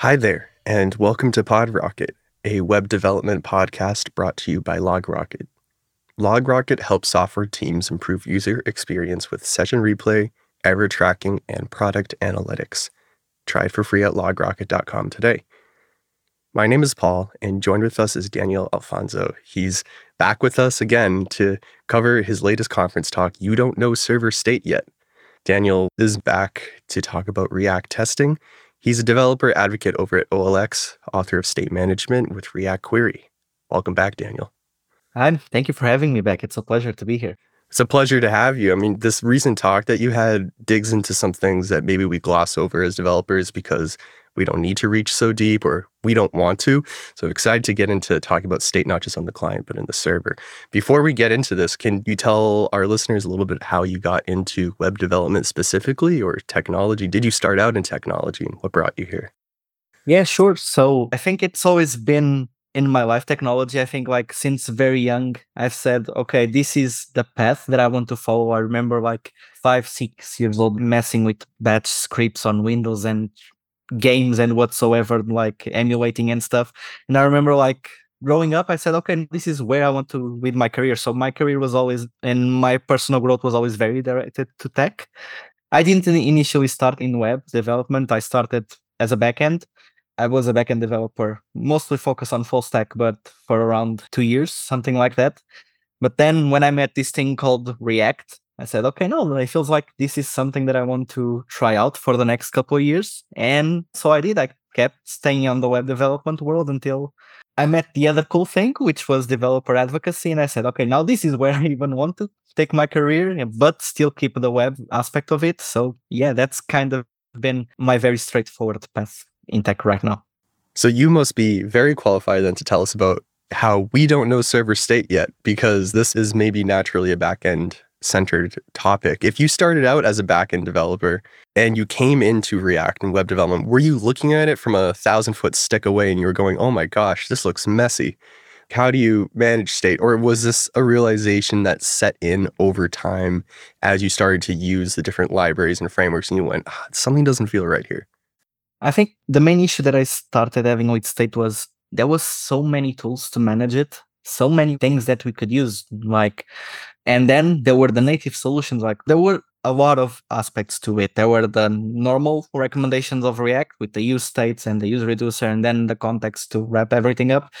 Hi there, and welcome to PodRocket, a web development podcast brought to you by LogRocket. LogRocket helps software teams improve user experience with session replay, error tracking, and product analytics. Try it for free at logrocket.com today. My name is Paul, and joined with us is Daniel Afonso. He's back with us again to cover his latest conference talk, You Don't Know Server State Yet. Daniel is back to talk about React testing He's a developer advocate over at OLX, author of State Management with React Query. Welcome back, Daniel. Hi, thank you for having me back. It's a pleasure to be here. It's a pleasure to have you. I mean, this recent talk that you had digs into some things that maybe we gloss over as developers because we don't need to reach so deep or we don't want to. So excited to get into talking about state not just on the client but in the server. Before we get into this, can you tell our listeners a little bit how you got into web development specifically or technology? Did you start out in technology and what brought you here? Yeah, sure. So I think it's always been in my life technology. I think like since very young, I've said, okay, this is the path that I want to follow. I remember like five, six years old messing with batch scripts on Windows and games and whatsoever, like emulating and stuff. And I remember like growing up, I said, okay, this is where I want to with my career. So my career was always, and my personal growth was always very directed to tech. I didn't initially start in web development. I started as a backend. I was a backend developer, mostly focused on full stack, but for around two years, something like that. But then when I met this thing called React, I said, okay, no, it feels like this is something that I want to try out for the next couple of years. And so I did. I kept staying on the web development world until I met the other cool thing, which was developer advocacy. And I said, okay, now this is where I even want to take my career, but still keep the web aspect of it. So yeah, that's kind of been my very straightforward path in tech right now. So you must be very qualified then to tell us about how we don't know server state yet, because this is maybe naturally a backend centered topic. If you started out as a backend developer and you came into React and web development, were you looking at it from a thousand foot stick away and you were going, oh my gosh, this looks messy? How do you manage state? Or was this a realization that set in over time as you started to use the different libraries and frameworks and you went, ah, something doesn't feel right here? I think the main issue that I started having with state was there was so many tools to manage it so many things that we could use like and then there were the native solutions like there were a lot of aspects to it. There were the normal recommendations of react with the use states and the use reducer and then the context to wrap everything up.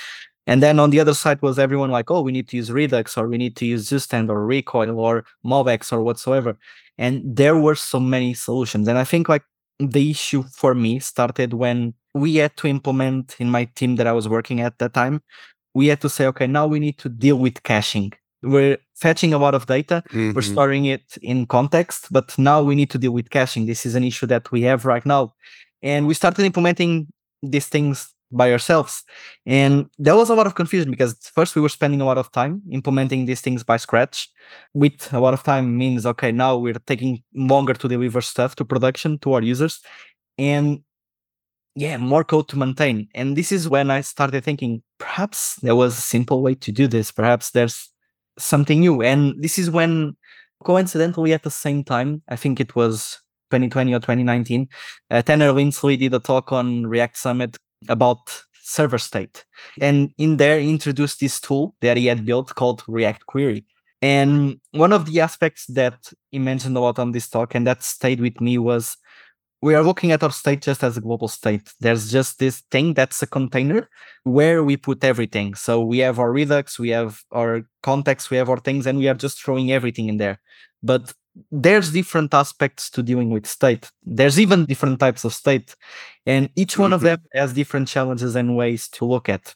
And then on the other side was everyone like oh we need to use redux or we need to use zustand or recoil or mobx or whatsoever. And there were so many solutions. And i think like the issue for me started when we had to implement in my team that i was working at that time we had to say, okay, now we need to deal with caching. We're fetching a lot of data, mm-hmm. we're storing it in context, but now we need to deal with caching. This is an issue that we have right now. And we started implementing these things by ourselves. And there was a lot of confusion because first we were spending a lot of time implementing these things by scratch. With a lot of time means, okay, now we're taking longer to deliver stuff to production to our users. And yeah, more code to maintain. And this is when I started thinking perhaps there was a simple way to do this. Perhaps there's something new. And this is when, coincidentally, at the same time, I think it was 2020 or 2019, uh, Tanner Linsley did a talk on React Summit about server state. And in there, he introduced this tool that he had built called React Query. And one of the aspects that he mentioned a lot on this talk and that stayed with me was we are looking at our state just as a global state. There's just this thing that's a container where we put everything. So we have our Redux, we have our context, we have our things, and we are just throwing everything in there. But there's different aspects to dealing with state. There's even different types of state, and each one of mm-hmm. them has different challenges and ways to look at.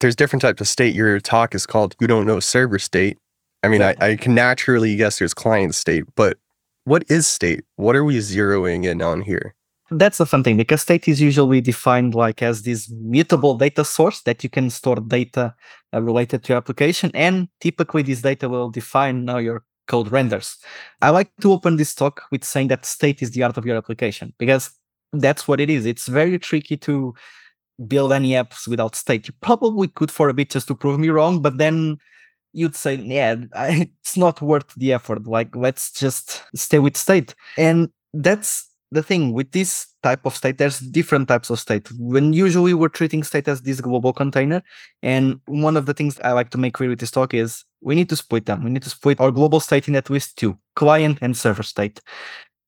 There's different types of state. Your talk is called "You Don't Know Server State." I mean, yeah. I, I can naturally guess there's client state, but what is state? What are we zeroing in on here? That's the fun thing because state is usually defined like as this mutable data source that you can store data uh, related to your application. And typically this data will define how your code renders. I like to open this talk with saying that state is the art of your application because that's what it is. It's very tricky to build any apps without state. You probably could for a bit just to prove me wrong, but then you'd say, yeah, I, it's not worth the effort. Like, let's just stay with state. And that's the thing with this type of state, there's different types of state. When usually we're treating state as this global container, and one of the things I like to make clear with this talk is we need to split them. We need to split our global state in at least two: client and server state.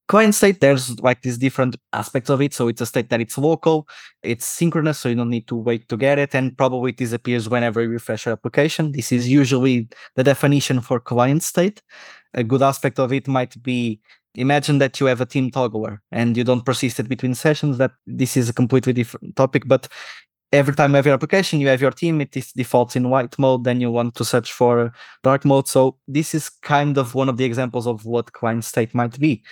Client state, there's like these different aspects of it. So it's a state that it's local, it's synchronous, so you don't need to wait to get it, and probably it disappears whenever you refresh your application. This is usually the definition for client state. A good aspect of it might be imagine that you have a team toggler and you don't persist it between sessions that this is a completely different topic but every time you have your application you have your team it is defaults in white mode then you want to search for dark mode so this is kind of one of the examples of what client state might be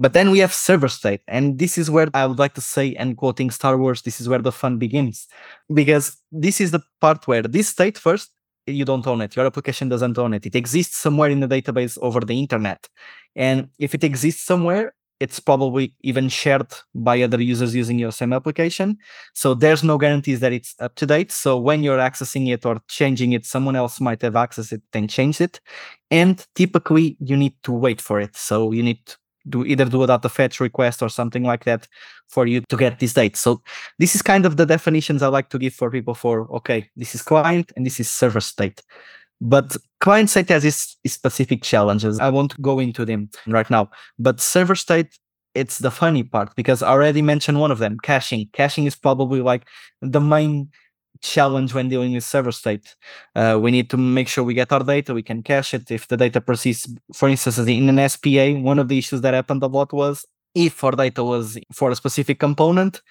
but then we have server state and this is where i would like to say and quoting star wars this is where the fun begins because this is the part where this state first you don't own it. Your application doesn't own it. It exists somewhere in the database over the internet. And if it exists somewhere, it's probably even shared by other users using your same application. So there's no guarantees that it's up to date. So when you're accessing it or changing it, someone else might have accessed it and changed it. And typically you need to wait for it. So you need do either do a fetch request or something like that for you to get this date. So this is kind of the definitions I like to give for people for okay, this is client and this is server state. But client state has its specific challenges. I won't go into them right now. But server state, it's the funny part because I already mentioned one of them, caching. Caching is probably like the main challenge when dealing with server state. Uh, we need to make sure we get our data, we can cache it. If the data persists, for instance, in an SPA, one of the issues that happened a lot was if our data was for a specific component,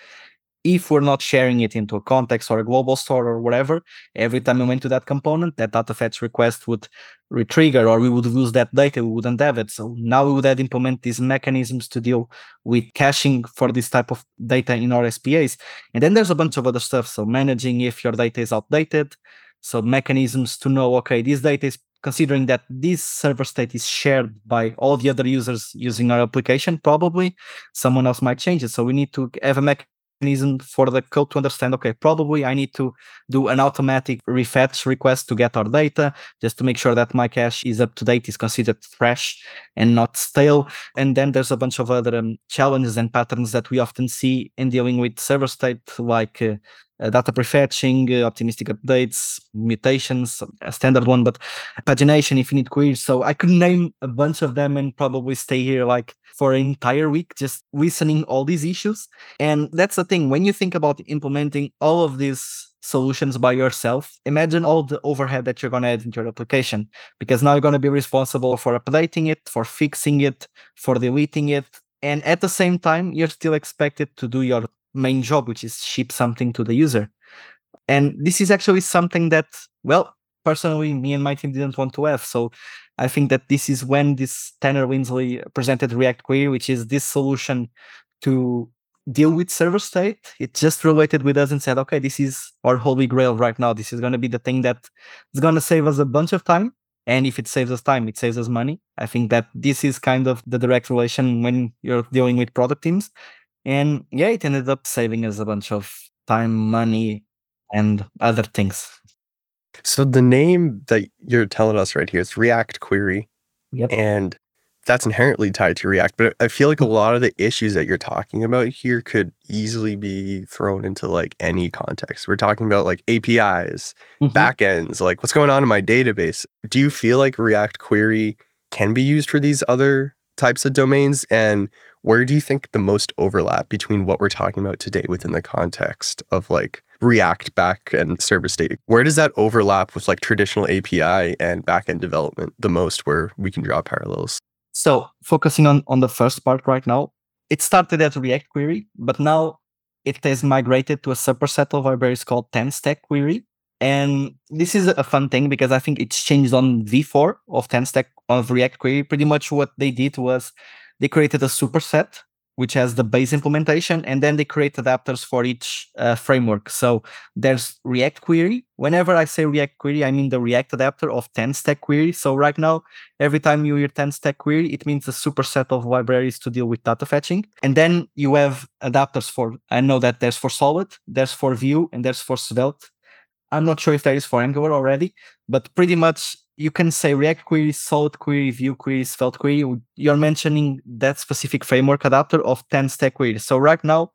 if we're not sharing it into a context or a global store or whatever, every time we went to that component, that data fetch request would retrigger or we would lose that data, we wouldn't have it. So now we would have implement these mechanisms to deal with caching for this type of data in our SPAs. And then there's a bunch of other stuff. So managing if your data is outdated. So mechanisms to know, okay, this data is considering that this server state is shared by all the other users using our application, probably someone else might change it. So we need to have a mechanism mechanism for the code to understand okay probably i need to do an automatic refetch request to get our data just to make sure that my cache is up to date is considered fresh and not stale. And then there's a bunch of other um, challenges and patterns that we often see in dealing with server state like uh, data prefetching, uh, optimistic updates, mutations, a standard one, but pagination, infinite queries. So I could name a bunch of them and probably stay here like for an entire week just listening all these issues. And that's the thing when you think about implementing all of these solutions by yourself, imagine all the overhead that you're going to add into your application because now you're going to be responsible for updating it, for fixing it, for deleting it. And at the same time, you're still expected to do your main job, which is ship something to the user. And this is actually something that, well, personally, me and my team didn't want to have. So I think that this is when this Tanner Linsley presented React Query, which is this solution to deal with server state. It just related with us and said, okay, this is our holy grail right now. This is going to be the thing that is going to save us a bunch of time. And if it saves us time, it saves us money. I think that this is kind of the direct relation when you're dealing with product teams. And yeah, it ended up saving us a bunch of time, money, and other things. So the name that you're telling us right here is React Query. Yep. And that's inherently tied to React. But I feel like a lot of the issues that you're talking about here could easily be thrown into like any context. We're talking about like APIs, mm-hmm. backends, like what's going on in my database. Do you feel like React Query can be used for these other types of domains? And where do you think the most overlap between what we're talking about today within the context of like React back and server state? Where does that overlap with like traditional API and backend development the most where we can draw parallels? So focusing on, on the first part right now, it started as a React query, but now it has migrated to a superset of libraries called TanStack query. And this is a fun thing because I think it's changed on V4 of TanStack of React query. Pretty much what they did was they created a superset which has the base implementation, and then they create adapters for each uh, framework. So there's React Query. Whenever I say React Query, I mean the React adapter of TanStack query. So right now, every time you hear TanStack query, it means a superset of libraries to deal with data fetching. And then you have adapters for, I know that there's for Solid, there's for Vue, and there's for Svelte. I'm not sure if there is for Angular already, but pretty much you can say React query, Solid query, Vue query, svelte query. You're mentioning that specific framework adapter of TanStack query. So right now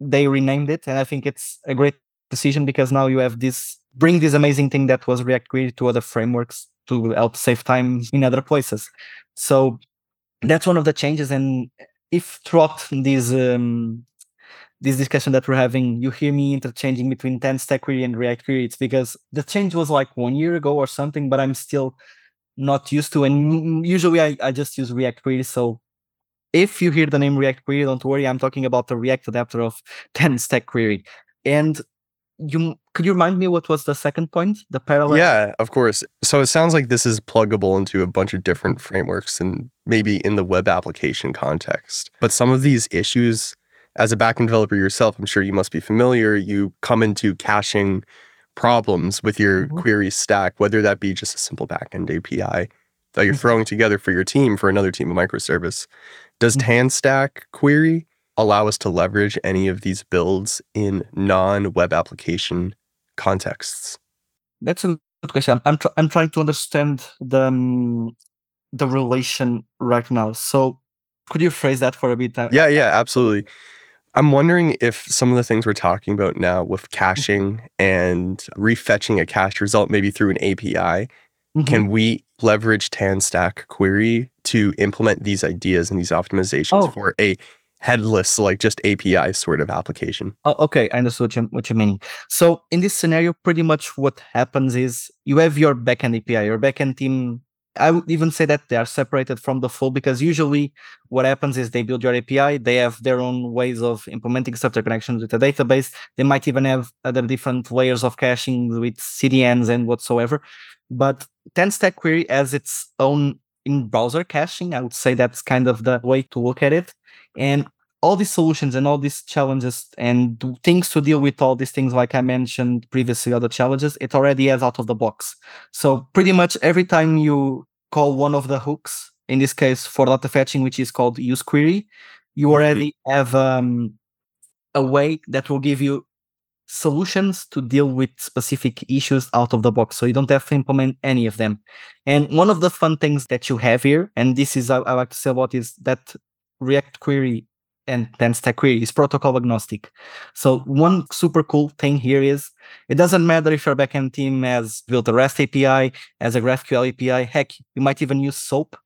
they renamed it, and I think it's a great decision because now you have this bring this amazing thing that was React query to other frameworks to help save time in other places. So that's one of the changes. And if throughout this um, this discussion that we're having, you hear me interchanging between TanStack query and React query, it's because the change was like one year ago or something, but I'm still not used to. And usually I, I just use React query. So if you hear the name React query, don't worry, I'm talking about the React adapter of TanStack query. And you could you remind me what was the second point the parallel yeah of course so it sounds like this is pluggable into a bunch of different frameworks and maybe in the web application context but some of these issues as a backend developer yourself, I'm sure you must be familiar. You come into caching problems with your mm-hmm. query stack, whether that be just a simple backend API that you're mm-hmm. throwing together for your team for another team of microservice. Does mm-hmm. TanStack query allow us to leverage any of these builds in non-web application contexts? That's a good question. I'm tr- I'm trying to understand the um, the relation right now. So could you phrase that for a bit? Yeah, yeah, absolutely. I'm wondering if some of the things we're talking about now with caching and refetching a cached result, maybe through an API, mm-hmm. can we leverage TanStack query to implement these ideas and these optimizations oh. for a headless, like just API sort of application? Oh, okay, I understood what you, what you mean. So in this scenario, pretty much what happens is you have your backend API, your backend team I would even say that they are separated from the full because usually what happens is they build your API, they have their own ways of implementing software connections with the database. They might even have other different layers of caching with CDNs and whatsoever. But TanStack Query has its own in browser caching. I would say that's kind of the way to look at it. And all these solutions and all these challenges and things to deal with all these things, like I mentioned previously, other challenges, it already has out of the box. So pretty much every time you call one of the hooks, in this case for data fetching, which is called use query, you already have um, a way that will give you solutions to deal with specific issues out of the box. So you don't have to implement any of them. And one of the fun things that you have here, and this is I, I like to say about is that React query and TanStack query is protocol agnostic. So one super cool thing here is it doesn't matter if your backend team has built a REST API, as a GraphQL API, heck, you might even use SOAP.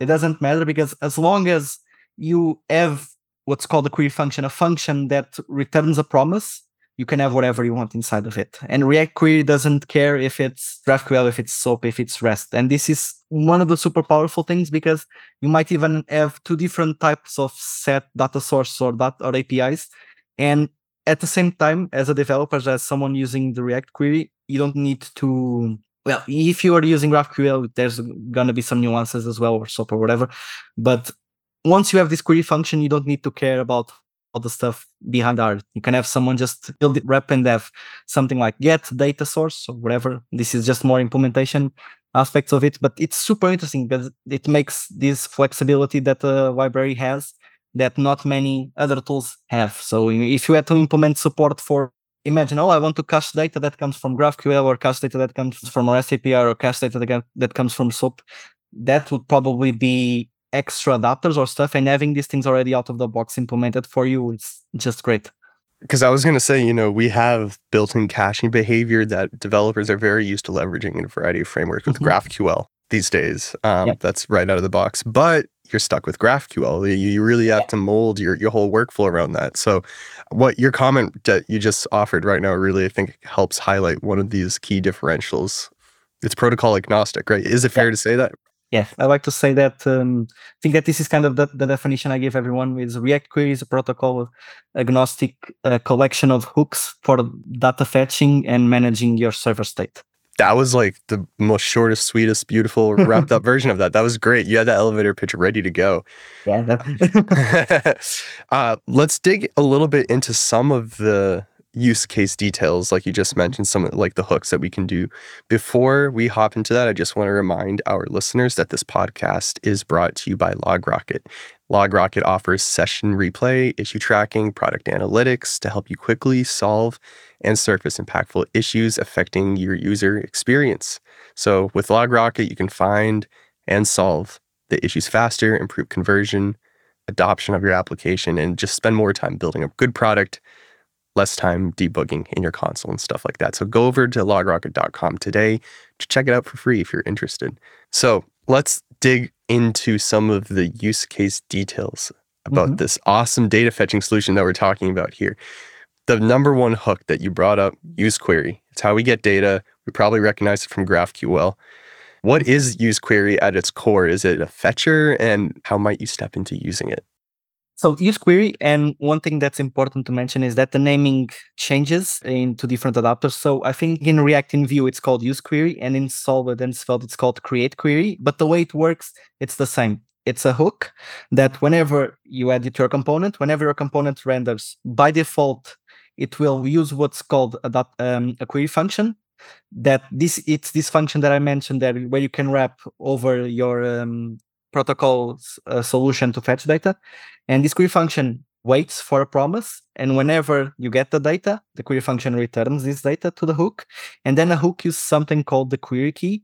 It doesn't matter because as long as you have what's called a query function, a function that returns a promise, you can have whatever you want inside of it. And React Query doesn't care if it's GraphQL, if it's SOAP, if it's REST. And this is one of the super powerful things because you might even have two different types of set data source or data or APIs. And at the same time, as a developer, as someone using the React query, you don't need to well, if you are using GraphQL, there's gonna be some nuances as well, or SOAP or whatever. But once you have this query function, you don't need to care about all the stuff behind art. You can have someone just build it, rep and have something like get data source or whatever. This is just more implementation aspects of it, but it's super interesting because it makes this flexibility that the library has that not many other tools have. So if you had to implement support for imagine, oh, I want to cache data that comes from GraphQL or cache data that comes from REST API or cache data that comes from SOAP, that would probably be extra adapters or stuff and having these things already out of the box implemented for you it's just great. Because i was going to say you know we have built-in caching behavior that developers are very used to leveraging in a variety of frameworks with mm-hmm. graphql these days. Um, yep. that's right out of the box but you're stuck with graphql. You, you really have to mold your, your whole workflow around that. So what your comment that you just offered right now really i think helps highlight one of these key differentials. It's protocol agnostic right? Is it fair to say that yeah, I like to say that. Um, I think that this is kind of the, the definition I give everyone is React query is a protocol agnostic uh, collection of hooks for data fetching and managing your server state. That was like the most shortest, sweetest, beautiful, wrapped up version of that. That was great. You had that elevator pitch ready to go. Yeah. uh, let's dig a little bit into some of the use case details, like you just mentioned, some like the hooks that we can do. Before we hop into that, I just want to remind our listeners that this podcast is brought to you by LogRocket. LogRocket offers session replay, issue tracking, product analytics to help you quickly solve and surface impactful issues affecting your user experience. So with LogRocket, you can find and solve the issues faster, improve conversion, adoption of your application, and just spend more time building a good product, less time debugging in your console and stuff like that. So go over to logrocket.com today to check it out for free if you're interested. So let's dig into some of the use case details about mm-hmm. this awesome data fetching solution that we're talking about here. The number one hook that you brought up, use query. It's how we get data. We probably recognize it from GraphQL. What is use query at its core? Is it a fetcher and how might you step into using it? So use query, and one thing that's important to mention is that the naming changes into different adapters. So I think in React in Vue it's called use query, and in Solid and Svelte it's called create query. But the way it works, it's the same. It's a hook that whenever you edit your component, whenever your component renders, by default, it will use what's called a, um, a query function that this it's this function that I mentioned that where you can wrap over your um, protocol uh, solution to fetch data, and this query function waits for a promise, and whenever you get the data, the query function returns this data to the hook, and then a hook uses something called the query key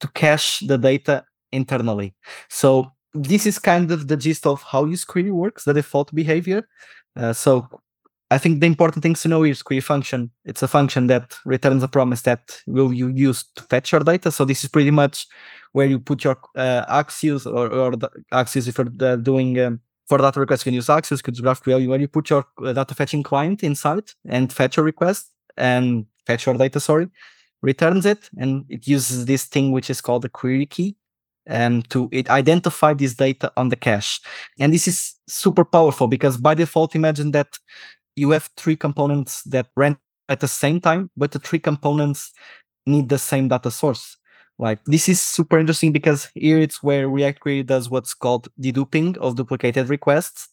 to cache the data internally. So this is kind of the gist of how use query works, the default behavior. Uh, so I think the important things to know is query function. It's a function that returns a promise that will you use to fetch your data. So this is pretty much where you put your uh, Axios or, or Axios if you're uh, doing um, for data request, you can use Axios, could GraphQL, where you put your uh, data fetching client inside and fetch your request and fetch your data, sorry, returns it, and it uses this thing which is called the query key um, to it identify this data on the cache. And this is super powerful because by default, imagine that you have three components that run at the same time, but the three components need the same data source. Like this is super interesting because here it's where React Query does what's called deduping of duplicated requests.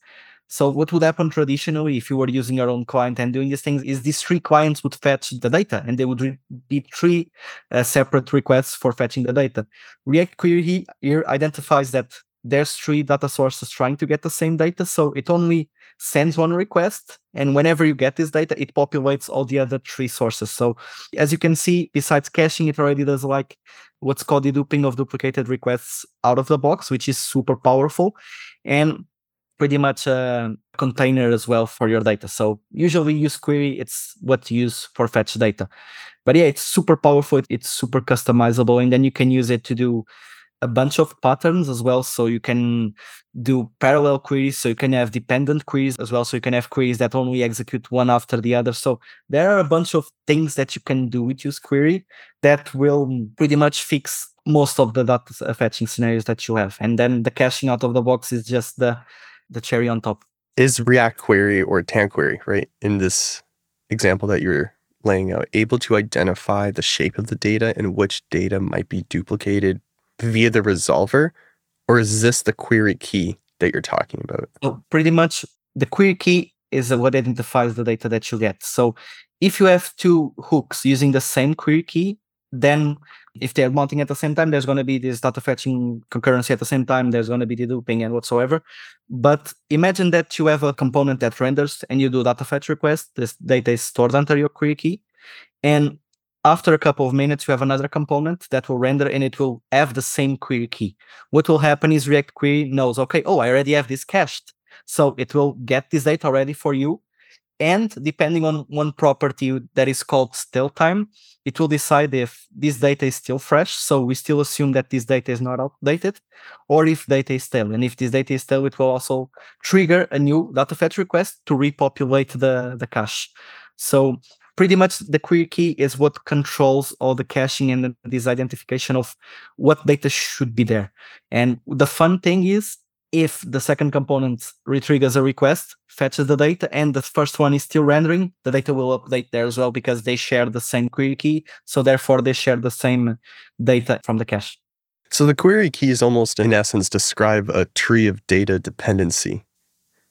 So what would happen traditionally if you were using your own client and doing these things is these three clients would fetch the data and they would re- be three uh, separate requests for fetching the data. React Query here identifies that there's three data sources trying to get the same data. So it only sends one request. And whenever you get this data, it populates all the other three sources. So as you can see, besides caching, it already does like what's called deduping of duplicated requests out of the box, which is super powerful. And pretty much a container as well for your data. So usually use query, it's what you use for fetch data. But yeah, it's super powerful. It's super customizable. And then you can use it to do a bunch of patterns as well. So you can do parallel queries. So you can have dependent queries as well. So you can have queries that only execute one after the other. So there are a bunch of things that you can do with use query that will pretty much fix most of the data uh, fetching scenarios that you have. And then the caching out of the box is just the the cherry on top. Is React Query or Tan query, right, in this example that you're laying out, able to identify the shape of the data and which data might be duplicated via the resolver, or is this the query key that you're talking about? So pretty much the query key is what identifies the data that you get. So if you have two hooks using the same query key, then if they're mounting at the same time, there's going to be this data fetching concurrency at the same time. There's going to be the deduping and whatsoever. But imagine that you have a component that renders and you do data fetch request. This data is stored under your query key. And after a couple of minutes, you have another component that will render and it will have the same query key. What will happen is React Query knows, okay, oh, I already have this cached. So it will get this data ready for you. And depending on one property that is called stale time, it will decide if this data is still fresh. So we still assume that this data is not outdated, or if data is stale. And if this data is stale, it will also trigger a new data fetch request to repopulate the, the cache. So pretty much the query key is what controls all the caching and this identification of what data should be there. And the fun thing is if the second component retriggers a request, fetches the data, and the first one is still rendering, the data will update there as well because they share the same query key. So therefore, they share the same data from the cache. So the query keys almost, in essence, describe a tree of data dependency.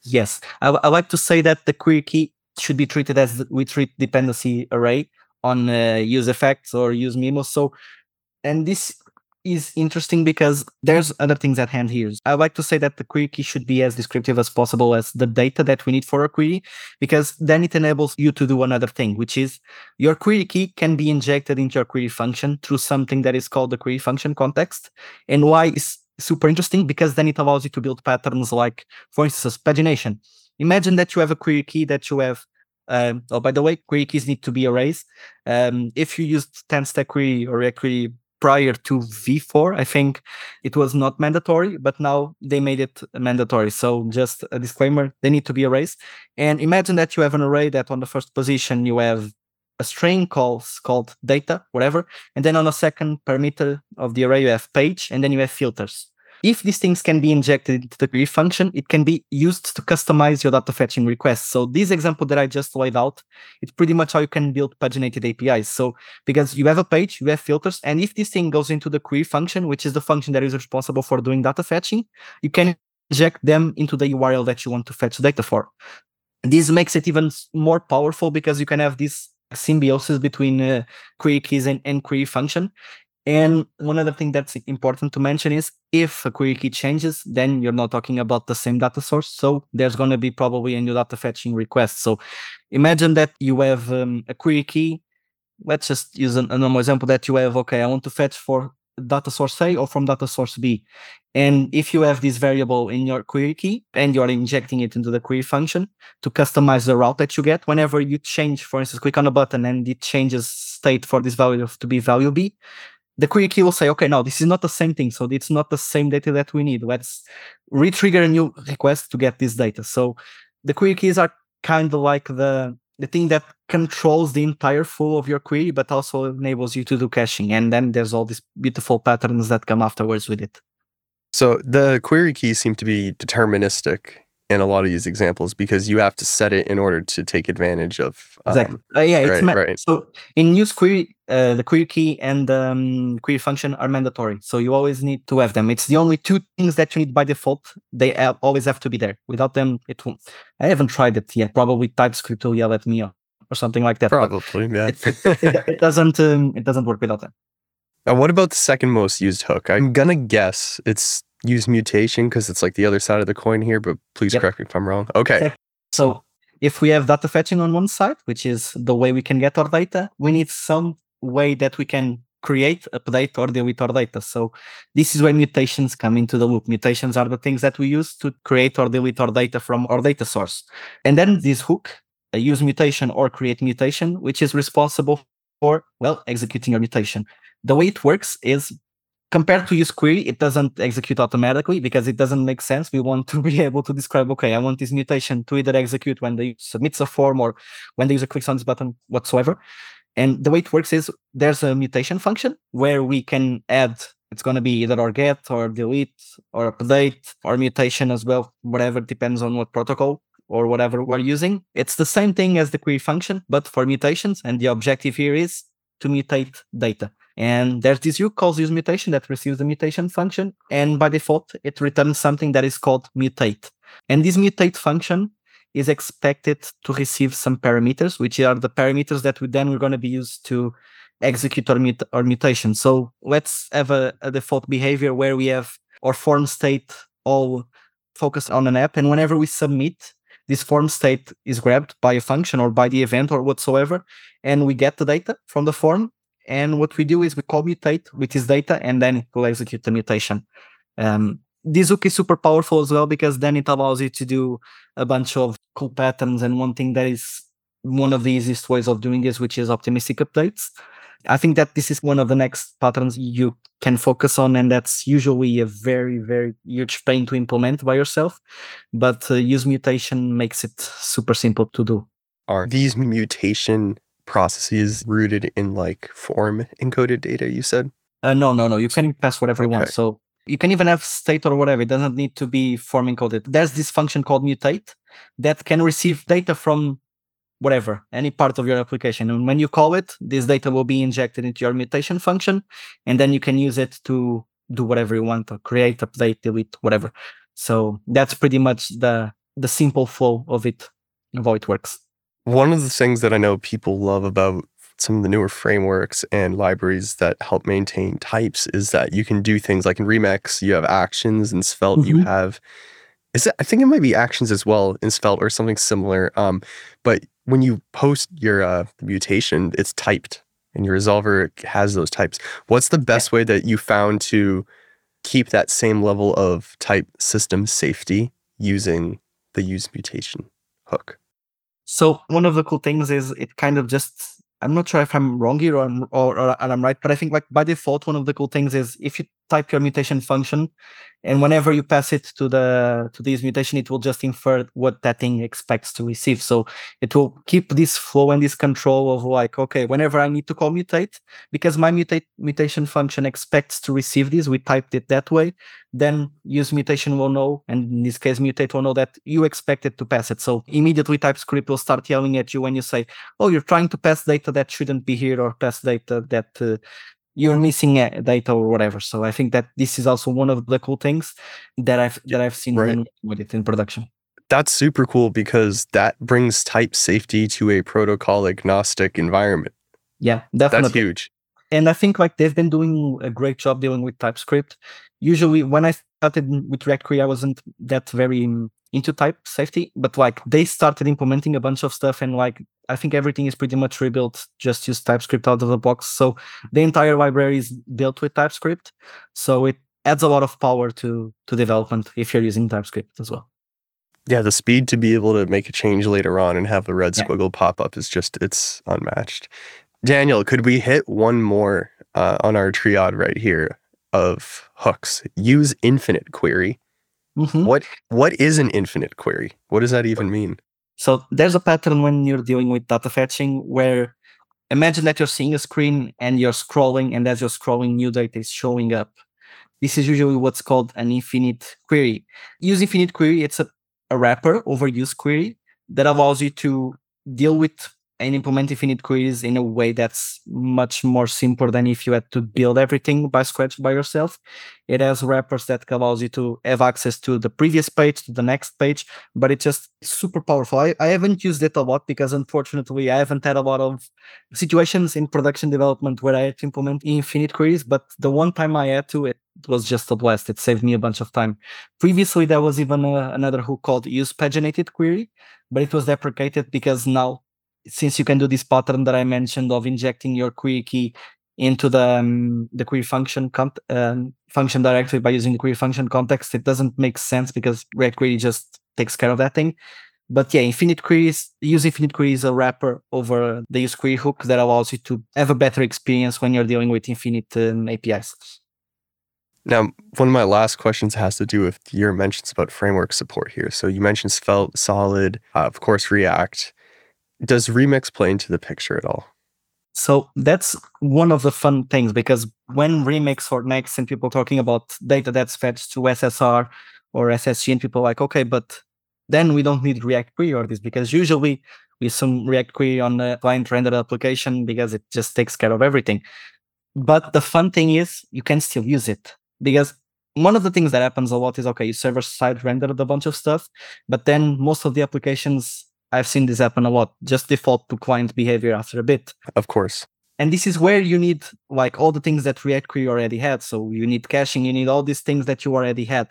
Yes, I, I like to say that the query key should be treated as we treat dependency array on uh, use effects or use memos. So, and this is interesting because there's other things at hand here. I like to say that the query key should be as descriptive as possible as the data that we need for a query, because then it enables you to do another thing, which is your query key can be injected into your query function through something that is called the query function context. And why is super interesting? Because then it allows you to build patterns like, for instance, pagination. Imagine that you have a query key that you have um, oh, by the way, query keys need to be arrays. Um, if you used TanStack query or a query prior to V4, I think it was not mandatory, but now they made it mandatory. So just a disclaimer, they need to be arrays. And imagine that you have an array that on the first position you have a string calls called data, whatever. And then on the second parameter of the array, you have page, and then you have filters. If these things can be injected into the query function, it can be used to customize your data fetching requests. So this example that I just laid out, it's pretty much how you can build paginated APIs. So because you have a page, you have filters, and if this thing goes into the query function, which is the function that is responsible for doing data fetching, you can inject them into the URL that you want to fetch data for. This makes it even more powerful because you can have this symbiosis between uh, query keys and, and query function. And one other thing that's important to mention is if a query key changes, then you're not talking about the same data source. So there's going to be probably a new data fetching request. So imagine that you have um, a query key. Let's just use a, a normal example that you have, okay, I want to fetch for data source A or from data source B. And if you have this variable in your query key and you're injecting it into the query function to customize the route that you get, whenever you change, for instance, click on a button and it changes state for this value to be value B, the query key will say, okay, no, this is not the same thing. So it's not the same data that we need. Let's retrigger a new request to get this data. So the query keys are kind of like the the thing that controls the entire flow of your query, but also enables you to do caching. And then there's all these beautiful patterns that come afterwards with it. So the query keys seem to be deterministic in a lot of these examples because you have to set it in order to take advantage of um, exactly uh, yeah it's right, right. so in use query uh, the query key and the um, query function are mandatory so you always need to have them. It's the only two things that you need by default. They have, always have to be there. Without them it won't. I haven't tried it yet. Probably typescript will yell at me or, or something like that probably yeah. it, it, it, doesn't um, it doesn't work without them. Now what about the second most used hook? I'm gonna guess it's use mutation because it's like the other side of the coin here, but please yep. correct me if I'm wrong. Okay. So if we have data fetching on one side, which is the way we can get our data, we need some way that we can create, update, or delete our data. So this is where mutations come into the loop. Mutations are the things that we use to create or delete our data from our data source. And then this hook, a use mutation or create mutation, which is responsible for, well, executing your mutation. The way it works is compared to use query, it doesn't execute automatically because it doesn't make sense. We want to be able to describe, okay, I want this mutation to either execute when they submits a form or when the user clicks on this button whatsoever. And the way it works is there's a mutation function where we can add, it's going to be either or get or delete or update or mutation as well, whatever depends on what protocol or whatever we're using. It's the same thing as the query function, but for mutations. And the objective here is to mutate data. And there's this hook calls use mutation that receives the mutation function. And by default, it returns something that is called mutate. And this mutate function is expected to receive some parameters, which are the parameters that we then we're going to be used to execute our, mut- our mutation. So let's have a, a default behavior where we have our form state all focused on an app. And whenever we submit, this form state is grabbed by a function or by the event or whatsoever, and we get the data from the form and what we do is we call mutate with this data and then it will execute the mutation. Um, this hook is super powerful as well because then it allows you to do a bunch of cool patterns. And one thing that is one of the easiest ways of doing this, which is optimistic updates. I think that this is one of the next patterns you can focus on, and that's usually a very, very huge pain to implement by yourself. But uh, use mutation makes it super simple to do. Are these mutation processes rooted in like form encoded data, you said? Uh, no, no, no. You can pass whatever okay. you want. So you can even have state or whatever. It doesn't need to be form encoded. There's this function called mutate that can receive data from whatever, any part of your application. And when you call it, this data will be injected into your mutation function. And then you can use it to do whatever you want to create, update, delete, whatever. So that's pretty much the the simple flow of it, of how it works. One of the things that I know people love about some of the newer frameworks and libraries that help maintain types is that you can do things like in Remix, you have actions, in Svelte, mm-hmm. you have is it I think it might be actions as well in Svelte or something similar. Um, but when you post your uh, mutation, it's typed and your resolver has those types. What's the best way that you found to keep that same level of type system safety using the use mutation hook? So one of the cool things is it kind of just I'm not sure if I'm wrong here or, or, or, I'm right, but I think like by default, one of the cool things is if you type your mutation function, and whenever you pass it to the to this mutation, it will just infer what that thing expects to receive. So it will keep this flow and this control of like, okay, whenever I need to call mutate, because my mutate mutation function expects to receive this, we typed it that way then use mutation will know, and in this case, mutate will know that you expected to pass it. So immediately TypeScript will start yelling at you when you say, oh, you're trying to pass data that shouldn't be here or pass data that uh, you're missing data or whatever. So I think that this is also one of the cool things that I've that I've seen right. with it in production. That's super cool because that brings type safety to a protocol agnostic environment. Yeah, definitely. That's huge and I think like they've been doing a great job dealing with TypeScript. Usually, when I started with React Query, I wasn't that very into type safety, but like they started implementing a bunch of stuff, and like I think everything is pretty much rebuilt. Just use TypeScript out of the box. So the entire library is built with TypeScript. So it adds a lot of power to to development if you're using TypeScript as well. Yeah, the speed to be able to make a change later on and have the red yeah. squiggle pop up is just it's unmatched. Daniel, could we hit one more uh, on our triad right here of hooks? Use infinite query. Mm-hmm. What what is an infinite query? What does that even mean? So there's a pattern when you're dealing with data fetching where imagine that you're seeing a screen and you're scrolling, and as you're scrolling, new data is showing up. This is usually what's called an infinite query. Use infinite query, it's a, a wrapper over use query that allows you to deal with and implement infinite queries in a way that's much more simple than if you had to build everything by scratch by yourself. It has wrappers that allows you to have access to the previous page, to the next page, but it's just super powerful. I, I haven't used it a lot because unfortunately I haven't had a lot of situations in production development where I had to implement infinite queries, but the one time I had to, it was just a blast. It saved me a bunch of time. Previously, there was even a, another hook called use paginated query, but it was deprecated because now since you can do this pattern that I mentioned of injecting your query key into the um, the query function um, function directly by using the query function context, it doesn't make sense because React Query just takes care of that thing. But yeah, infinite queries use infinite queries a wrapper over the use query hook that allows you to have a better experience when you're dealing with infinite um, APIs. Now, one of my last questions has to do with your mentions about framework support here. So you mentioned Svelte, Solid, uh, of course, React. Does Remix play into the picture at all? So that's one of the fun things because when Remix or Next and people talking about data that's fetched to SSR or SSG, and people are like, okay, but then we don't need React query or this because usually we assume React query on the client rendered application because it just takes care of everything. But the fun thing is you can still use it because one of the things that happens a lot is okay, you server side rendered a bunch of stuff, but then most of the applications I've seen this happen a lot. Just default to client behavior after a bit. Of course. And this is where you need like all the things that React Query already had. So you need caching, you need all these things that you already had.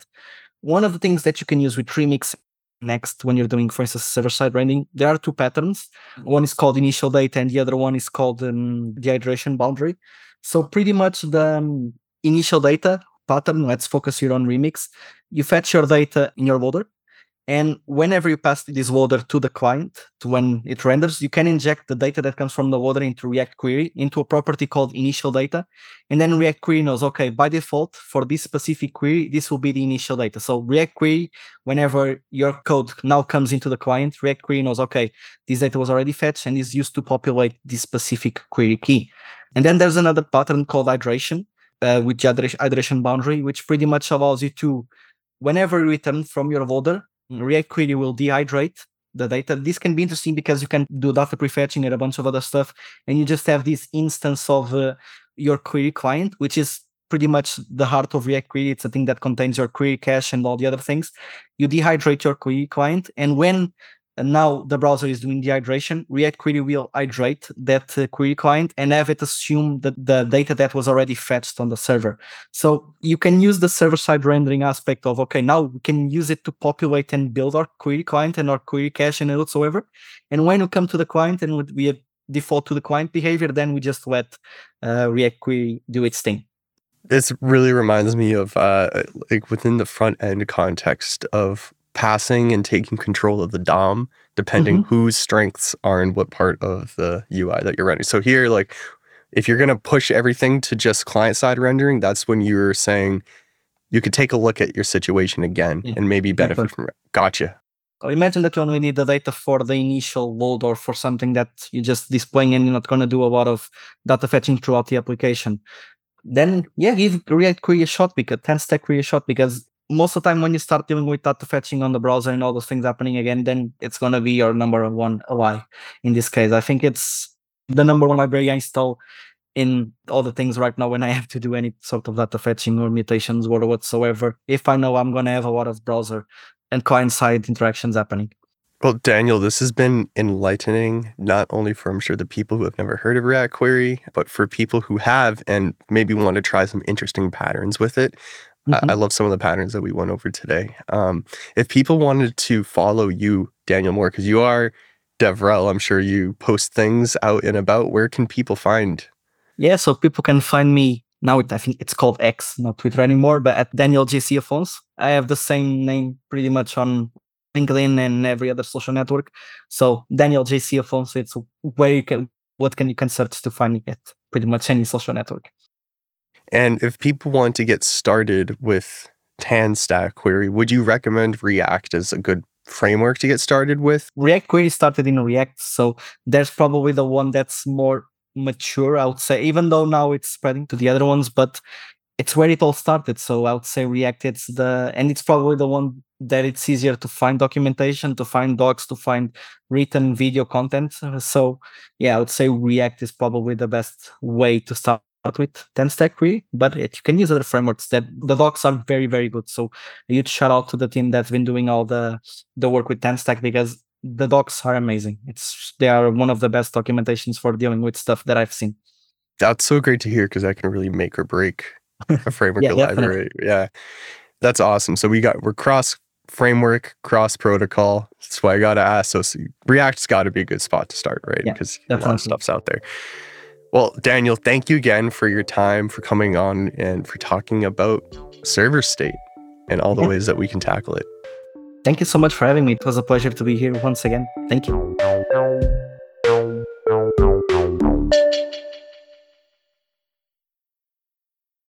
One of the things that you can use with Remix next when you're doing, for instance, server-side rendering, there are two patterns. One is called initial data, and the other one is called um, the hydration boundary. So pretty much the um, initial data pattern. Let's focus here on Remix. You fetch your data in your loader, and whenever you pass this loader to the client, to when it renders, you can inject the data that comes from the loader into React Query into a property called initial data. And then React Query knows, okay, by default, for this specific query, this will be the initial data. So React Query, whenever your code now comes into the client, React Query knows, okay, this data was already fetched and is used to populate this specific query key. And then there's another pattern called hydration uh, with the hydration boundary, which pretty much allows you to, whenever you return from your loader, React Query will dehydrate the data. This can be interesting because you can do data prefetching and a bunch of other stuff, and you just have this instance of uh, your query client, which is pretty much the heart of React Query. It's a thing that contains your query cache and all the other things. You dehydrate your query client, and when and now the browser is doing the hydration, React Query will hydrate that uh, query client and have it assume that the data that was already fetched on the server. So you can use the server side rendering aspect of, okay, now we can use it to populate and build our query client and our query cache and whatsoever. And when we come to the client and we default to the client behavior, then we just let uh, React Query do its thing. This really reminds me of uh, like within the front end context of passing and taking control of the DOM, depending mm-hmm. whose strengths are in what part of the UI that you're running. So here, like if you're gonna push everything to just client side rendering, that's when you're saying you could take a look at your situation again yeah. and maybe benefit from it. Gotcha. Imagine that you only need the data for the initial load or for something that you're just displaying and you're not going to do a lot of data fetching throughout the application. Then, yeah, give React Query a shot because TanStack Query a shot because most of the time when you start dealing with data fetching on the browser and all those things happening again, then it's going to be your number one UI in this case. I think it's the number one library I install in all the things right now when I have to do any sort of data fetching or mutations or whatsoever. If I know I'm going to have a lot of browser and client side interactions happening. Well, Daniel, this has been enlightening, not only for I'm sure the people who have never heard of React Query, but for people who have and maybe want to try some interesting patterns with it. Mm-hmm. I, I, love some of the patterns that we went over today. Um, if people wanted to follow you, Daniel Moore, because you are DevRel, I'm sure you post things out and about. Where can people find? Yeah, so people can find me now. I think it's called X, not Twitter anymore, but at Daniel JC Afonso. I have the same name pretty much on LinkedIn and every other social network. So Daniel JC Afonso, it's where you can what can you can search to find me at pretty much any social network. And if people want to get started with TanStack Query, would you recommend React as a good framework to get started with? React Query started in React, so there's probably the one that's more mature, I would say, even though now it's spreading to the other ones, but it's where it all started. So I would say React, it's the, and it's probably the one that it's easier to find documentation, to find docs, to find written video content. So yeah, I would say React is probably the best way to start with TanStack query, but it, you can use other frameworks that the docs are very, very good. So a huge shout out to the team that's been doing all the the work with TanStack because the docs are amazing. It's they are one of the best documentations for dealing with stuff that I've seen. That's so great to hear because that can really make or break a framework yeah, library. Yeah. That's awesome. So we got we're cross framework, cross protocol. That's why I gotta ask. So React's gotta be a good spot to start, right? Because yeah, a lot of stuff's out there. Well, Daniel, thank you again for your time, for coming on, and for talking about server state and all the yeah. ways that we can tackle it. Thank you so much for having me. It was a pleasure to be here once again. Thank you.